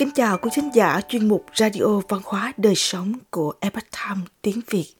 Kính chào quý thính giả chuyên mục Radio Văn hóa Đời Sống của Epoch Time tiếng Việt.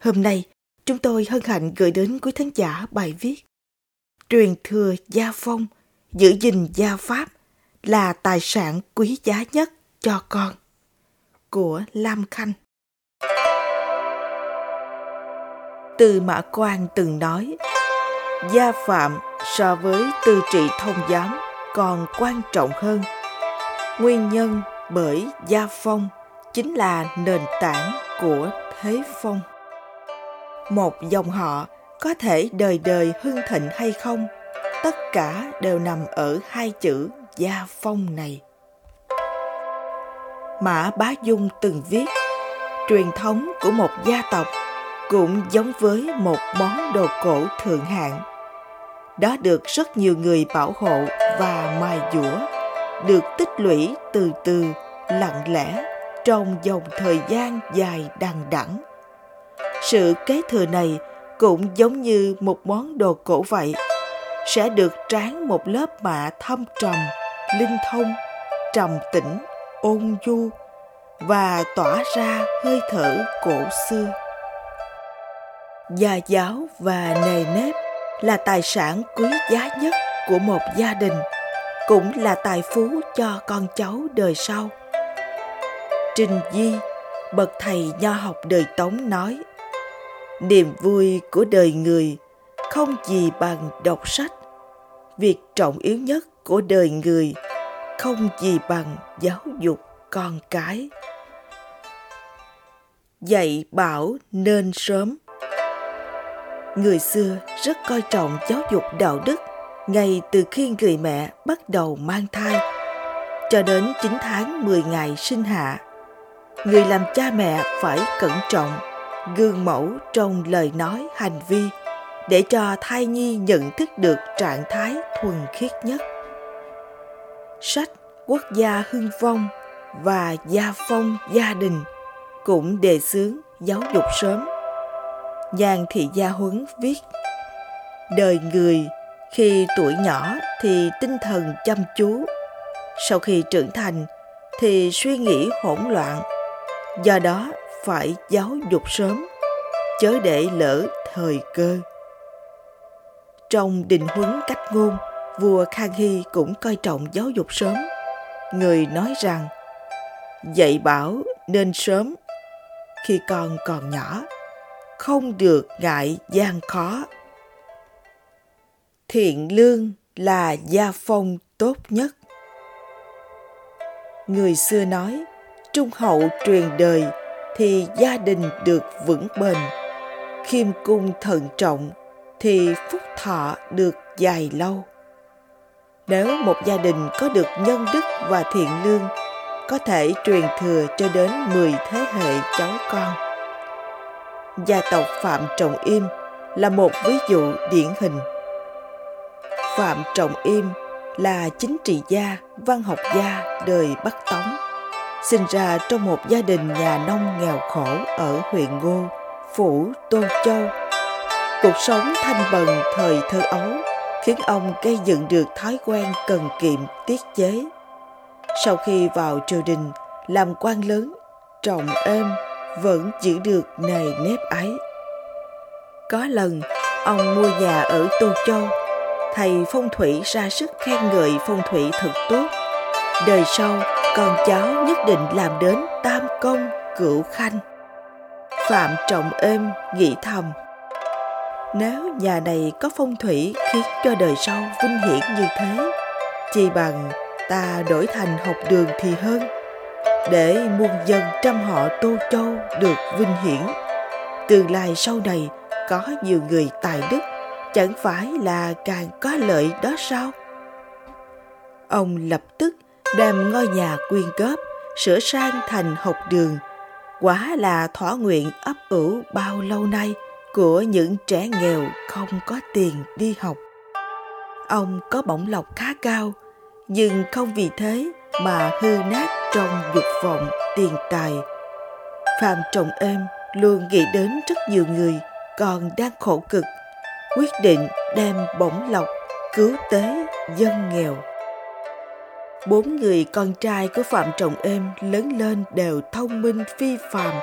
Hôm nay, chúng tôi hân hạnh gửi đến quý thính giả bài viết Truyền thừa gia phong, giữ gìn gia pháp là tài sản quý giá nhất cho con của Lam Khanh. Từ Mã Quang từng nói, gia phạm so với tư trị thông giám còn quan trọng hơn. Nguyên nhân bởi gia phong chính là nền tảng của thế phong. Một dòng họ có thể đời đời hưng thịnh hay không, tất cả đều nằm ở hai chữ gia phong này. Mã Bá Dung từng viết, truyền thống của một gia tộc cũng giống với một món đồ cổ thượng hạng. Đó được rất nhiều người bảo hộ và mài dũa, được tích lũy từ từ, lặng lẽ trong dòng thời gian dài đằng đẵng. Sự kế thừa này cũng giống như một món đồ cổ vậy, sẽ được tráng một lớp mạ thâm trầm, linh thông, trầm tĩnh, ôn nhu và tỏa ra hơi thở cổ xưa gia giáo và nề nếp là tài sản quý giá nhất của một gia đình cũng là tài phú cho con cháu đời sau. Trình di, bậc thầy nho học đời tống nói, niềm vui của đời người không gì bằng đọc sách. Việc trọng yếu nhất của đời người không gì bằng giáo dục con cái. Dạy bảo nên sớm. Người xưa rất coi trọng giáo dục đạo đức ngay từ khi người mẹ bắt đầu mang thai cho đến 9 tháng 10 ngày sinh hạ. Người làm cha mẹ phải cẩn trọng, gương mẫu trong lời nói hành vi để cho thai nhi nhận thức được trạng thái thuần khiết nhất. Sách Quốc gia hưng vong và gia phong gia đình cũng đề xướng giáo dục sớm Giang Thị Gia Huấn viết Đời người khi tuổi nhỏ thì tinh thần chăm chú, sau khi trưởng thành thì suy nghĩ hỗn loạn, do đó phải giáo dục sớm, chớ để lỡ thời cơ. Trong định huấn cách ngôn, vua Khang Hy cũng coi trọng giáo dục sớm. Người nói rằng, dạy bảo nên sớm khi con còn nhỏ không được ngại gian khó thiện lương là gia phong tốt nhất. Người xưa nói, trung hậu truyền đời thì gia đình được vững bền. Khiêm cung thận trọng thì phúc thọ được dài lâu. Nếu một gia đình có được nhân đức và thiện lương, có thể truyền thừa cho đến 10 thế hệ cháu con. Gia tộc Phạm Trọng Im là một ví dụ điển hình. Phạm Trọng Im là chính trị gia, văn học gia đời Bắc Tống, sinh ra trong một gia đình nhà nông nghèo khổ ở huyện Ngô, phủ Tô Châu. Cuộc sống thanh bần thời thơ ấu khiến ông gây dựng được thói quen cần kiệm tiết chế. Sau khi vào triều đình, làm quan lớn, trọng êm vẫn giữ được nề nếp ấy. Có lần, ông mua nhà ở Tô Châu, thầy phong thủy ra sức khen ngợi phong thủy thật tốt. Đời sau, con cháu nhất định làm đến tam công cửu khanh. Phạm Trọng Êm nghĩ thầm, nếu nhà này có phong thủy khiến cho đời sau vinh hiển như thế, chi bằng ta đổi thành học đường thì hơn để muôn dân trăm họ Tô Châu được vinh hiển. Tương lai sau này có nhiều người tài đức, chẳng phải là càng có lợi đó sao? Ông lập tức đem ngôi nhà quyên góp, sửa sang thành học đường. Quả là thỏa nguyện ấp ủ bao lâu nay của những trẻ nghèo không có tiền đi học. Ông có bổng lộc khá cao, nhưng không vì thế mà hư nát trong dục vọng tiền tài. Phạm Trọng Êm luôn nghĩ đến rất nhiều người còn đang khổ cực, quyết định đem bổng lộc cứu tế dân nghèo. bốn người con trai của Phạm Trọng Êm lớn lên đều thông minh phi phàm,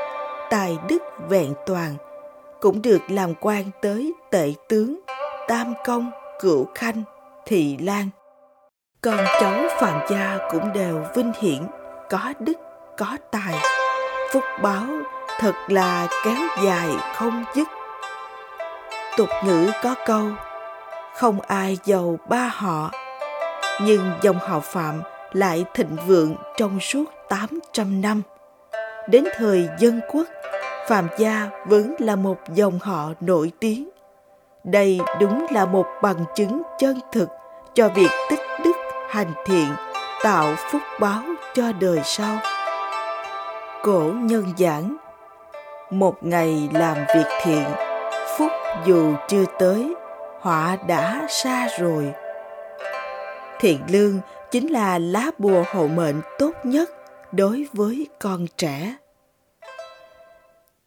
tài đức vẹn toàn, cũng được làm quan tới tể tướng, tam công, cửu khanh, thị lan. Con cháu Phạm gia cũng đều vinh hiển, có đức, có tài. Phúc báo thật là kéo dài không dứt. Tục ngữ có câu, không ai giàu ba họ, nhưng dòng họ Phạm lại thịnh vượng trong suốt 800 năm. Đến thời dân quốc, Phạm gia vẫn là một dòng họ nổi tiếng. Đây đúng là một bằng chứng chân thực cho việc tích đức hành thiện, tạo phúc báo cho đời sau. Cổ nhân giảng Một ngày làm việc thiện, dù chưa tới, họa đã xa rồi. Thiện lương chính là lá bùa hộ mệnh tốt nhất đối với con trẻ.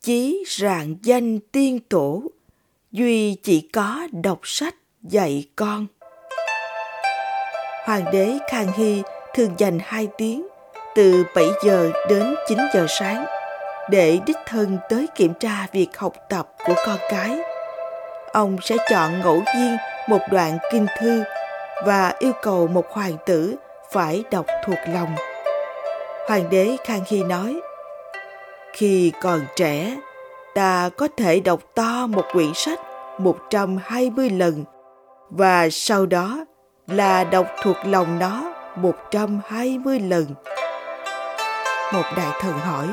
Chí rạng danh tiên tổ, duy chỉ có đọc sách dạy con. Hoàng đế Khang Hy thường dành 2 tiếng từ 7 giờ đến 9 giờ sáng để đích thân tới kiểm tra việc học tập của con cái. Ông sẽ chọn ngẫu nhiên một đoạn kinh thư và yêu cầu một hoàng tử phải đọc thuộc lòng. Hoàng đế Khang Hy nói, Khi còn trẻ, ta có thể đọc to một quyển sách 120 lần và sau đó là đọc thuộc lòng nó 120 lần. Một đại thần hỏi,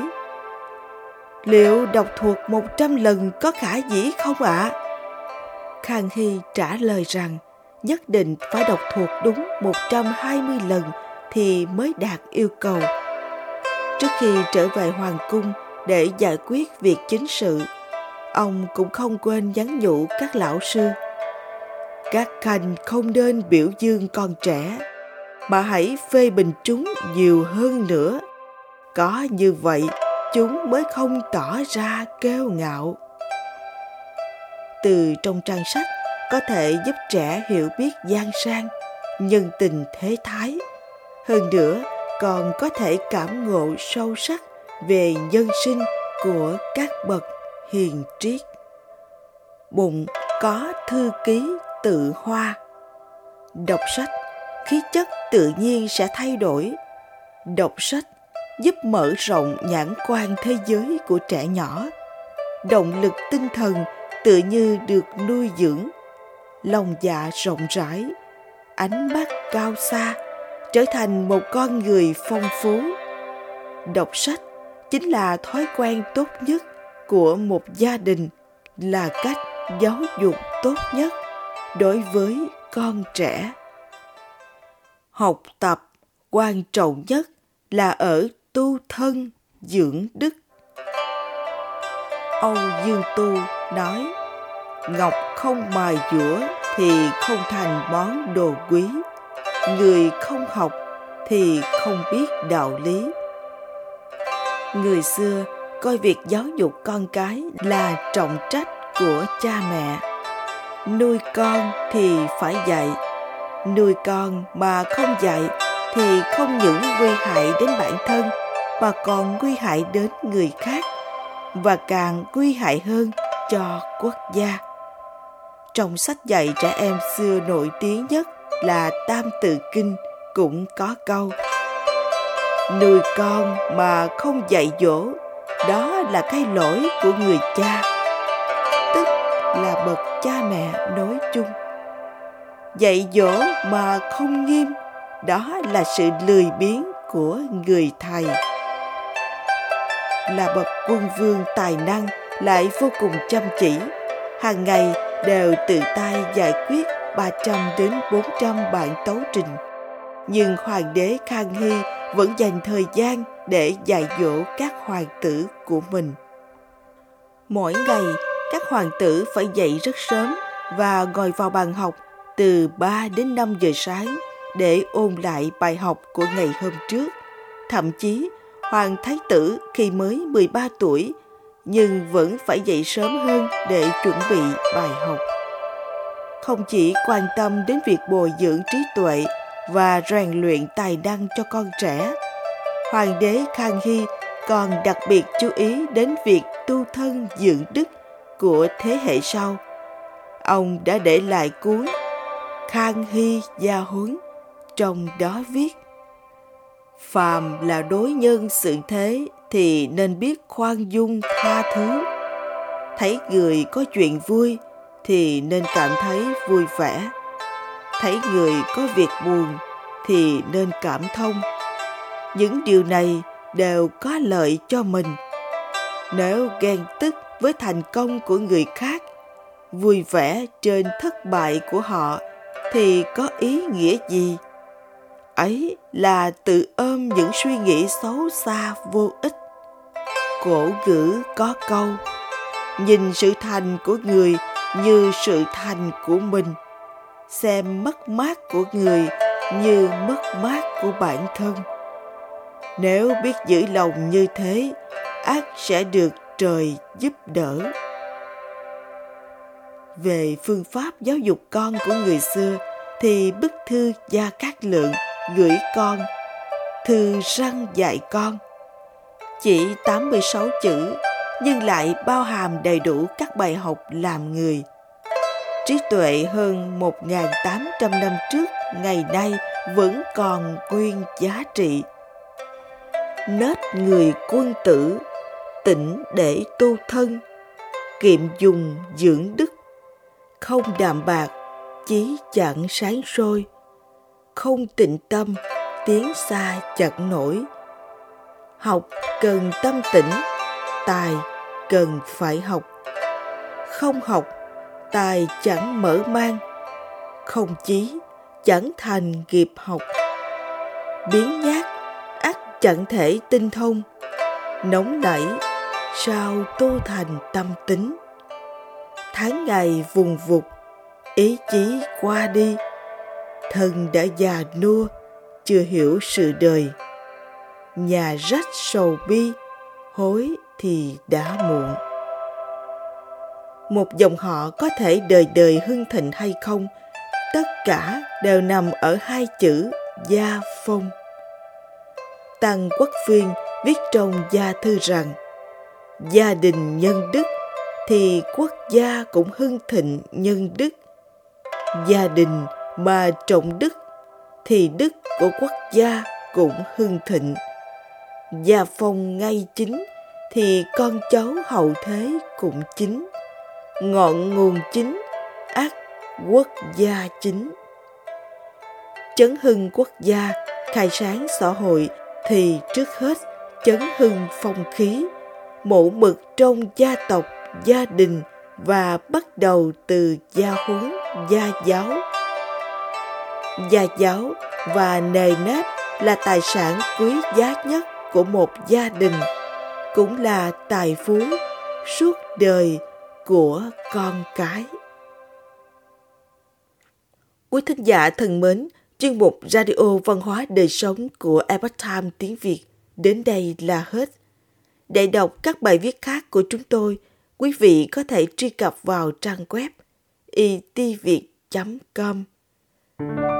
liệu đọc thuộc 100 lần có khả dĩ không ạ? À? Khang Hy trả lời rằng, nhất định phải đọc thuộc đúng 120 lần thì mới đạt yêu cầu. Trước khi trở về hoàng cung để giải quyết việc chính sự, ông cũng không quên nhắn nhủ các lão sư. Các khanh không nên biểu dương con trẻ, mà hãy phê bình chúng nhiều hơn nữa. Có như vậy, chúng mới không tỏ ra kêu ngạo. Từ trong trang sách, có thể giúp trẻ hiểu biết gian sang, nhân tình thế thái. Hơn nữa, còn có thể cảm ngộ sâu sắc về nhân sinh của các bậc hiền triết. Bụng có thư ký tự hoa. Đọc sách, khí chất tự nhiên sẽ thay đổi. Đọc sách giúp mở rộng nhãn quan thế giới của trẻ nhỏ. Động lực tinh thần tự như được nuôi dưỡng. Lòng dạ rộng rãi, ánh mắt cao xa, trở thành một con người phong phú. Đọc sách chính là thói quen tốt nhất của một gia đình, là cách giáo dục tốt nhất đối với con trẻ. Học tập quan trọng nhất là ở tu thân dưỡng đức. Âu dương tu nói ngọc không mài dũa thì không thành món đồ quý. Người không học thì không biết đạo lý. Người xưa coi việc giáo dục con cái là trọng trách của cha mẹ. Nuôi con thì phải dạy. Nuôi con mà không dạy thì không những nguy hại đến bản thân, mà còn nguy hại đến người khác, và càng nguy hại hơn cho quốc gia trong sách dạy trẻ em xưa nổi tiếng nhất là Tam Tự Kinh cũng có câu Nuôi con mà không dạy dỗ, đó là cái lỗi của người cha, tức là bậc cha mẹ nói chung. Dạy dỗ mà không nghiêm, đó là sự lười biếng của người thầy. Là bậc quân vương tài năng lại vô cùng chăm chỉ, hàng ngày đều tự tay giải quyết 300 đến 400 bản tấu trình. Nhưng hoàng đế Khang Hy vẫn dành thời gian để dạy dỗ các hoàng tử của mình. Mỗi ngày, các hoàng tử phải dậy rất sớm và ngồi vào bàn học từ 3 đến 5 giờ sáng để ôn lại bài học của ngày hôm trước. Thậm chí, Hoàng Thái Tử khi mới 13 tuổi nhưng vẫn phải dậy sớm hơn để chuẩn bị bài học. Không chỉ quan tâm đến việc bồi dưỡng trí tuệ và rèn luyện tài năng cho con trẻ. Hoàng đế Khang Hy còn đặc biệt chú ý đến việc tu thân dưỡng đức của thế hệ sau. Ông đã để lại cuốn Khang Hy Gia Huấn, trong đó viết Phàm là đối nhân sự thế thì nên biết khoan dung tha thứ. Thấy người có chuyện vui thì nên cảm thấy vui vẻ. Thấy người có việc buồn thì nên cảm thông. Những điều này đều có lợi cho mình. Nếu ghen tức với thành công của người khác, vui vẻ trên thất bại của họ thì có ý nghĩa gì? Ấy là tự ôm những suy nghĩ xấu xa vô ích. Cổ ngữ có câu, nhìn sự thành của người như sự thành của mình. Xem mất mát của người như mất mát của bản thân. Nếu biết giữ lòng như thế, ác sẽ được trời giúp đỡ. Về phương pháp giáo dục con của người xưa, thì bức thư gia cát lượng gửi con thư răng dạy con chỉ 86 chữ nhưng lại bao hàm đầy đủ các bài học làm người. Trí tuệ hơn 1.800 năm trước ngày nay vẫn còn nguyên giá trị. Nết người quân tử, tỉnh để tu thân, kiệm dùng dưỡng đức, không đạm bạc, chí chẳng sáng sôi, không tịnh tâm, tiến xa chẳng nổi. Học cần tâm tĩnh, tài cần phải học. Không học, tài chẳng mở mang, không chí chẳng thành nghiệp học. Biến nhát, ắt chẳng thể tinh thông, nóng nảy, sao tu thành tâm tính. Tháng ngày vùng vụt, ý chí qua đi, thân đã già nua, chưa hiểu sự đời. Nhà rách sầu bi hối thì đã muộn. Một dòng họ có thể đời đời hưng thịnh hay không tất cả đều nằm ở hai chữ gia phong. Tăng quốc phiên viết trong gia thư rằng gia đình nhân đức thì quốc gia cũng hưng thịnh nhân đức. Gia đình mà trọng đức thì đức của quốc gia cũng hưng thịnh. Gia phong ngay chính thì con cháu hậu thế cũng chính. Ngọn nguồn chính, ác quốc gia chính. Chấn hưng quốc gia, khai sáng xã hội thì trước hết chấn hưng phong khí, mẫu mực trong gia tộc, gia đình và bắt đầu từ gia huấn, gia giáo gia giáo và nề nếp là tài sản quý giá nhất của một gia đình cũng là tài phú suốt đời của con cái. Quý thính giả thân mến, chuyên mục Radio Văn hóa Đời Sống của Epoch Time tiếng Việt đến đây là hết. Để đọc các bài viết khác của chúng tôi, quý vị có thể truy cập vào trang web itviet.com.